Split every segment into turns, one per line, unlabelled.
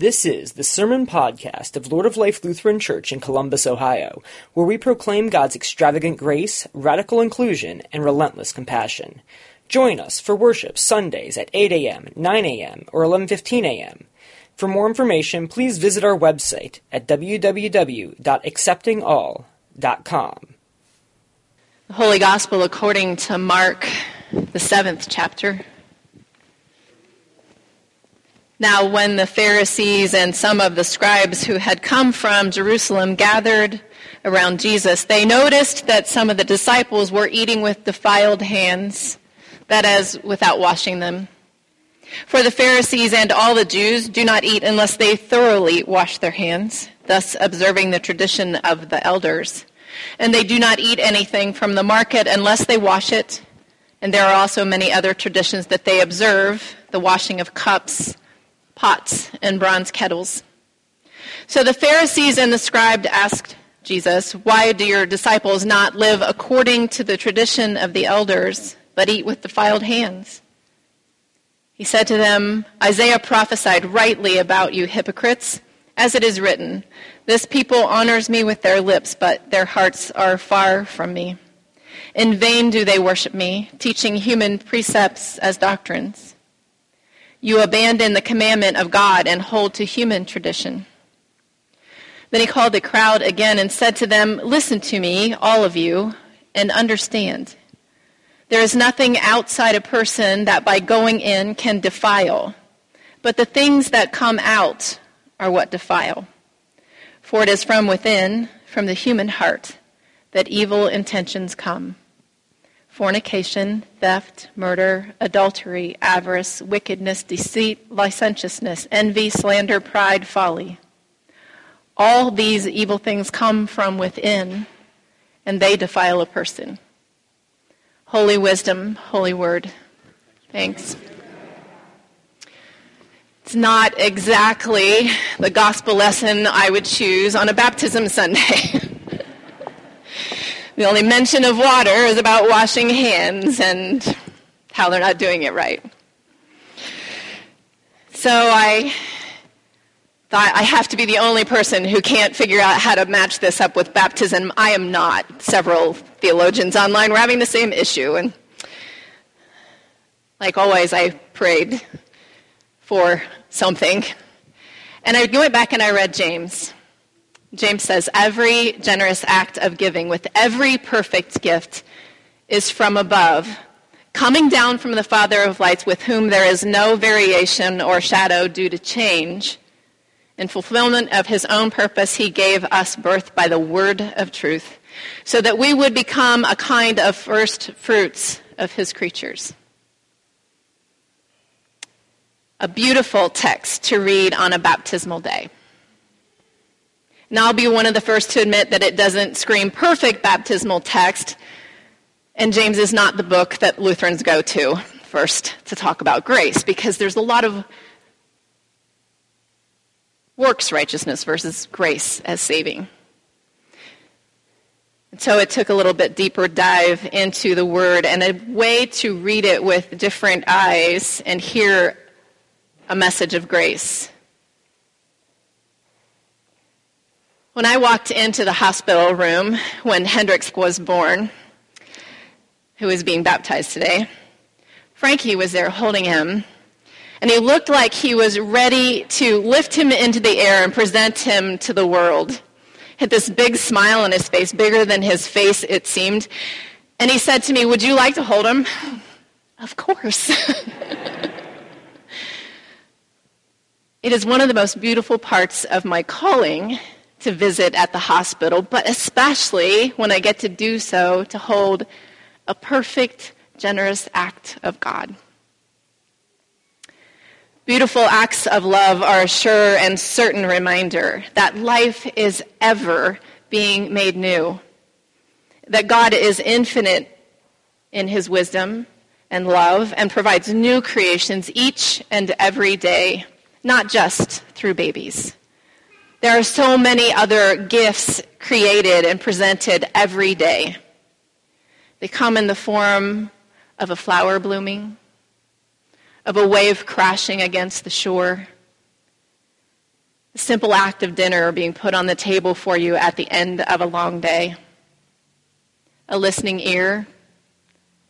This is the Sermon Podcast of Lord of Life Lutheran Church in Columbus, Ohio, where we proclaim God's extravagant grace, radical inclusion, and relentless compassion. Join us for worship Sundays at 8 a.m., 9 a.m., or 11:15 a.m. For more information, please visit our website at www.acceptingall.com.
The Holy Gospel according to Mark, the seventh chapter. Now, when the Pharisees and some of the scribes who had come from Jerusalem gathered around Jesus, they noticed that some of the disciples were eating with defiled hands, that is, without washing them. For the Pharisees and all the Jews do not eat unless they thoroughly wash their hands, thus observing the tradition of the elders. And they do not eat anything from the market unless they wash it. And there are also many other traditions that they observe, the washing of cups, pots and bronze kettles. So the Pharisees and the scribes asked Jesus, Why do your disciples not live according to the tradition of the elders, but eat with defiled hands? He said to them, Isaiah prophesied rightly about you hypocrites, as it is written, This people honors me with their lips, but their hearts are far from me. In vain do they worship me, teaching human precepts as doctrines. You abandon the commandment of God and hold to human tradition. Then he called the crowd again and said to them, Listen to me, all of you, and understand. There is nothing outside a person that by going in can defile, but the things that come out are what defile. For it is from within, from the human heart, that evil intentions come fornication, theft, murder, adultery, avarice, wickedness, deceit, licentiousness, envy, slander, pride, folly. All these evil things come from within, and they defile a person. Holy wisdom, holy word. Thanks. It's not exactly the gospel lesson I would choose on a baptism Sunday. The only mention of water is about washing hands and how they're not doing it right. So I thought I have to be the only person who can't figure out how to match this up with baptism. I am not. Several theologians online were having the same issue. And like always, I prayed for something. And I went back and I read James. James says, every generous act of giving with every perfect gift is from above, coming down from the Father of lights, with whom there is no variation or shadow due to change. In fulfillment of his own purpose, he gave us birth by the word of truth, so that we would become a kind of first fruits of his creatures. A beautiful text to read on a baptismal day. Now, I'll be one of the first to admit that it doesn't scream perfect baptismal text, and James is not the book that Lutherans go to first to talk about grace, because there's a lot of works righteousness versus grace as saving. So it took a little bit deeper dive into the word and a way to read it with different eyes and hear a message of grace. When I walked into the hospital room when Hendrix was born, who is being baptized today, Frankie was there holding him, and he looked like he was ready to lift him into the air and present him to the world. He Had this big smile on his face, bigger than his face, it seemed. And he said to me, Would you like to hold him? Of course. it is one of the most beautiful parts of my calling to visit at the hospital, but especially when I get to do so to hold a perfect, generous act of God. Beautiful acts of love are a sure and certain reminder that life is ever being made new, that God is infinite in his wisdom and love and provides new creations each and every day, not just through babies. There are so many other gifts created and presented every day. They come in the form of a flower blooming, of a wave crashing against the shore, the simple act of dinner being put on the table for you at the end of a long day, a listening ear,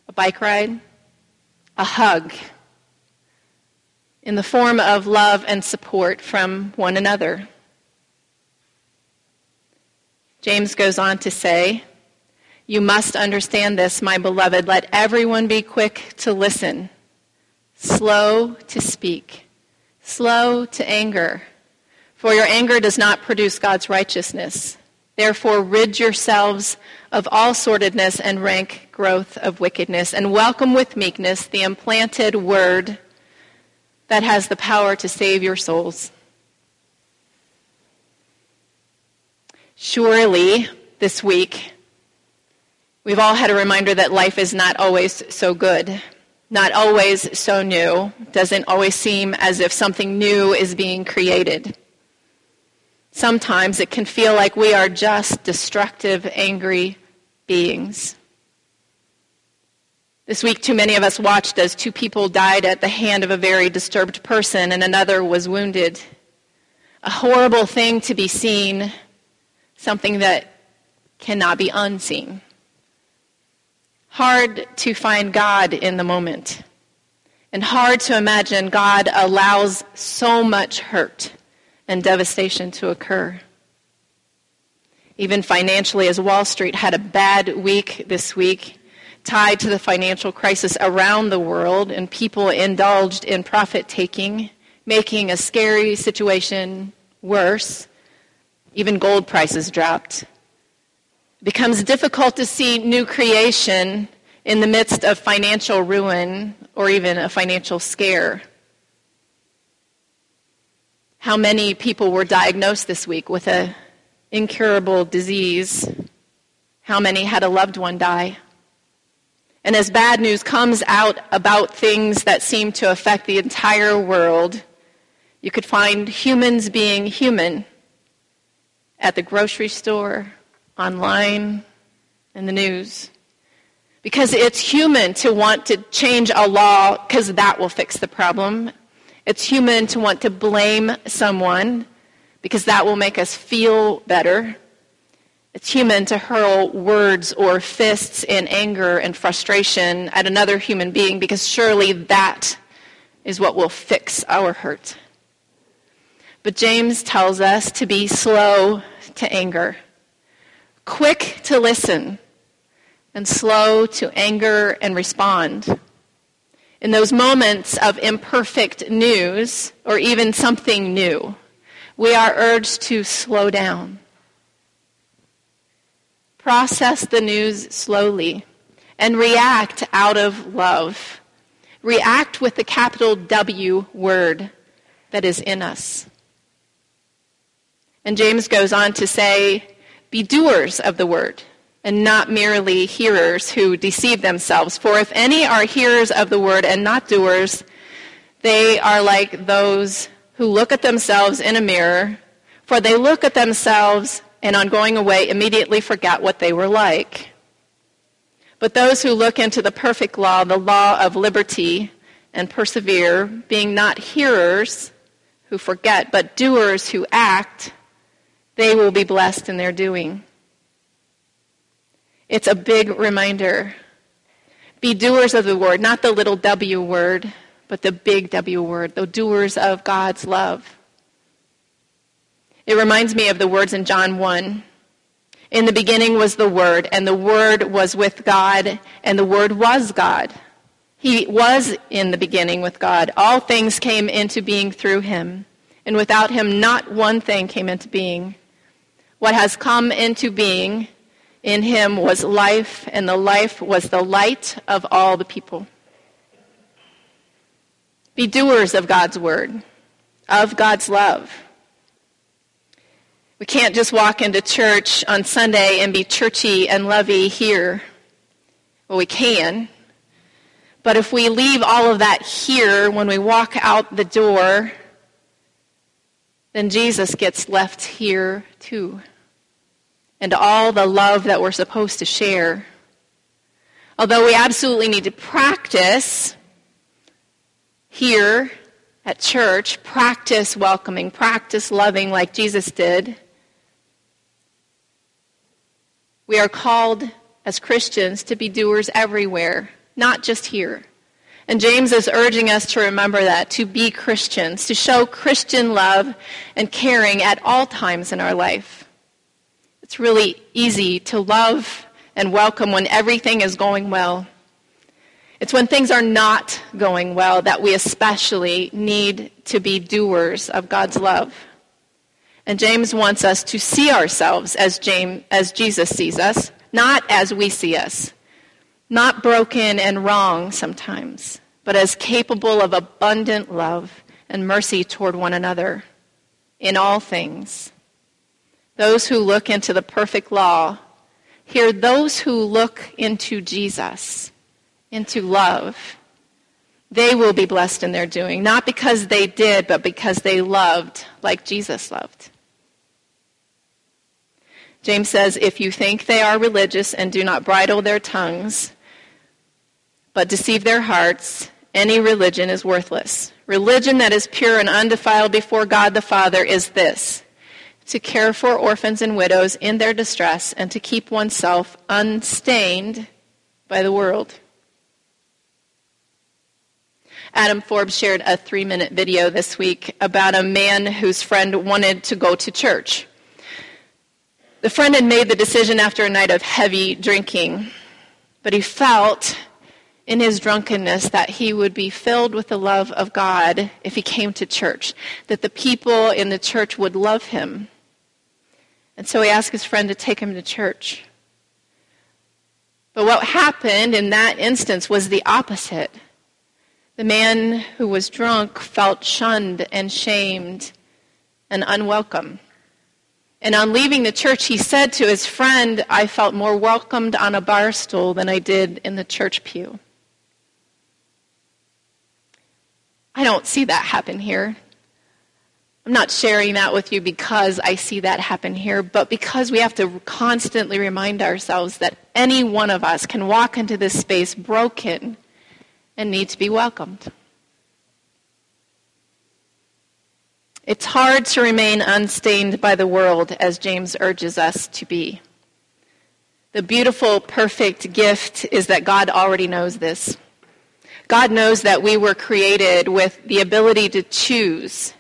a bike ride, a hug in the form of love and support from one another. James goes on to say, You must understand this, my beloved. Let everyone be quick to listen, slow to speak, slow to anger. For your anger does not produce God's righteousness. Therefore, rid yourselves of all sordidness and rank growth of wickedness, and welcome with meekness the implanted word that has the power to save your souls. Surely, this week, we've all had a reminder that life is not always so good, not always so new, doesn't always seem as if something new is being created. Sometimes it can feel like we are just destructive, angry beings. This week, too many of us watched as two people died at the hand of a very disturbed person and another was wounded. A horrible thing to be seen something that cannot be unseen. Hard to find God in the moment. And hard to imagine God allows so much hurt and devastation to occur. Even financially, as Wall Street had a bad week this week, tied to the financial crisis around the world, and people indulged in profit taking, making a scary situation worse even gold prices dropped. It becomes difficult to see new creation in the midst of financial ruin or even a financial scare. How many people were diagnosed this week with an incurable disease? How many had a loved one die? And as bad news comes out about things that seem to affect the entire world, you could find humans being human at the grocery store, online, in the news. Because it's human to want to change a law because that will fix the problem. It's human to want to blame someone because that will make us feel better. It's human to hurl words or fists in anger and frustration at another human being because surely that is what will fix our hurt. But James tells us to be slow to anger, quick to listen, and slow to anger and respond. In those moments of imperfect news, or even something new, we are urged to slow down. Process the news slowly and react out of love. React with the capital W word that is in us. And James goes on to say, Be doers of the word, and not merely hearers who deceive themselves. For if any are hearers of the word and not doers, they are like those who look at themselves in a mirror, for they look at themselves and on going away immediately forget what they were like. But those who look into the perfect law, the law of liberty, and persevere, being not hearers who forget, but doers who act, they will be blessed in their doing. It's a big reminder. Be doers of the word, not the little W word, but the big W word, the doers of God's love. It reminds me of the words in John 1. In the beginning was the Word, and the Word was with God, and the Word was God. He was in the beginning with God. All things came into being through him, and without him not one thing came into being. What has come into being in him was life, and the life was the light of all the people. Be doers of God's word, of God's love. We can't just walk into church on Sunday and be churchy and lovey here. Well, we can. But if we leave all of that here when we walk out the door, then Jesus gets left here too and all the love that we're supposed to share. Although we absolutely need to practice here at church, practice welcoming, practice loving like Jesus did. We are called as Christians to be doers everywhere, not just here. And James is urging us to remember that, to be Christians, to show Christian love and caring at all times in our life. It's really easy to love and welcome when everything is going well. It's when things are not going well that we especially need to be doers of God's love. And James wants us to see ourselves as, James, as Jesus sees us, not as we see us not broken and wrong sometimes, but as capable of abundant love and mercy toward one another in all things. Those who look into the perfect law, hear those who look into Jesus, into love, they will be blessed in their doing, not because they did, but because they loved like Jesus loved. James says, if you think they are religious and do not bridle their tongues, but deceive their hearts, any religion is worthless. Religion that is pure and undefiled before God the Father is this to care for orphans and widows in their distress and to keep oneself unstained by the world. Adam Forbes shared a three minute video this week about a man whose friend wanted to go to church. The friend had made the decision after a night of heavy drinking, but he felt in his drunkenness that he would be filled with the love of God if he came to church, that the people in the church would love him. And so he asked his friend to take him to church. But what happened in that instance was the opposite. The man who was drunk felt shunned and shamed and unwelcome. And on leaving the church, he said to his friend, I felt more welcomed on a bar stool than I did in the church pew. I don't see that happen here. I'm not sharing that with you because I see that happen here, but because we have to constantly remind ourselves that any one of us can walk into this space broken and need to be welcomed. It's hard to remain unstained by the world, as James urges us to be. The beautiful, perfect gift is that God already knows this. God knows that we were created with the ability to choose,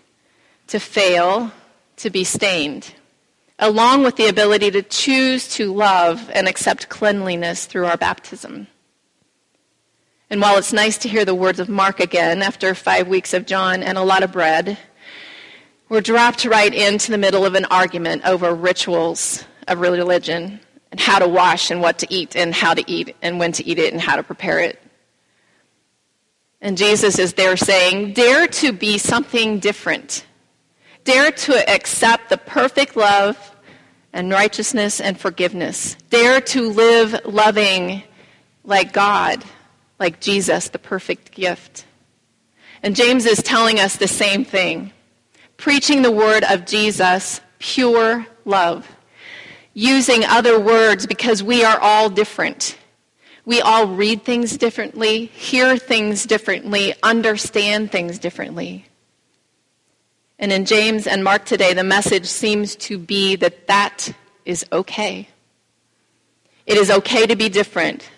to fail, to be stained, along with the ability to choose to love and accept cleanliness through our baptism. And while it's nice to hear the words of Mark again after five weeks of John and a lot of bread, we're dropped right into the middle of an argument over rituals of religion and how to wash and what to eat and how to eat and when to eat it and how to prepare it. And Jesus is there saying, dare to be something different. Dare to accept the perfect love and righteousness and forgiveness. Dare to live loving like God, like Jesus, the perfect gift. And James is telling us the same thing. Preaching the word of Jesus, pure love. Using other words because we are all different. We all read things differently, hear things differently, understand things differently. And in James and Mark today, the message seems to be that that is okay. It is okay to be different.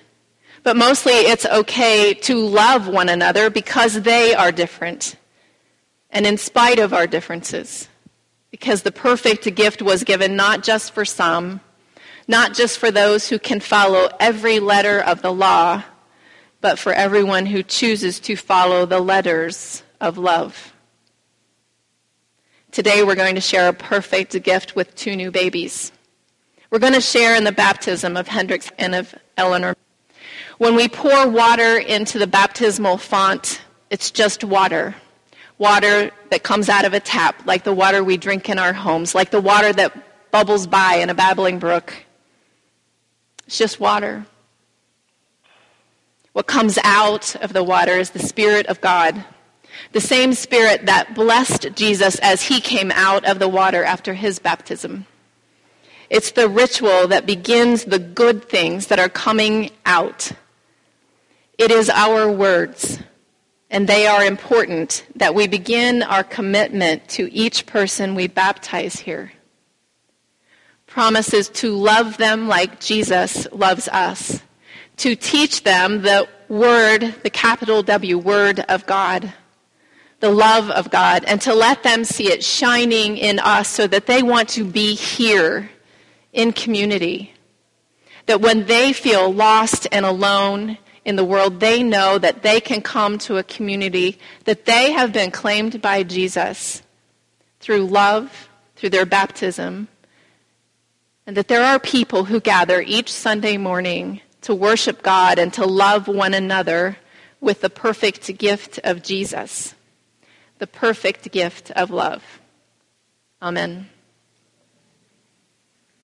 But mostly it's okay to love one another because they are different. And in spite of our differences. Because the perfect gift was given not just for some, not just for those who can follow every letter of the law, but for everyone who chooses to follow the letters of love. Today we're going to share a perfect gift with two new babies. We're going to share in the baptism of Hendrix and of Eleanor. When we pour water into the baptismal font, it's just water. Water that comes out of a tap, like the water we drink in our homes, like the water that bubbles by in a babbling brook. It's just water. What comes out of the water is the Spirit of God. The same Spirit that blessed Jesus as he came out of the water after his baptism. It's the ritual that begins the good things that are coming out. It is our words and they are important that we begin our commitment to each person we baptize here. Promises to love them like Jesus loves us, to teach them the word, the capital W word of God, the love of God, and to let them see it shining in us so that they want to be here in community. That when they feel lost and alone in the world, they know that they can come to a community that they have been claimed by Jesus through love, through their baptism, and that there are people who gather each Sunday morning to worship God and to love one another with the perfect gift of Jesus, the perfect gift of love. Amen.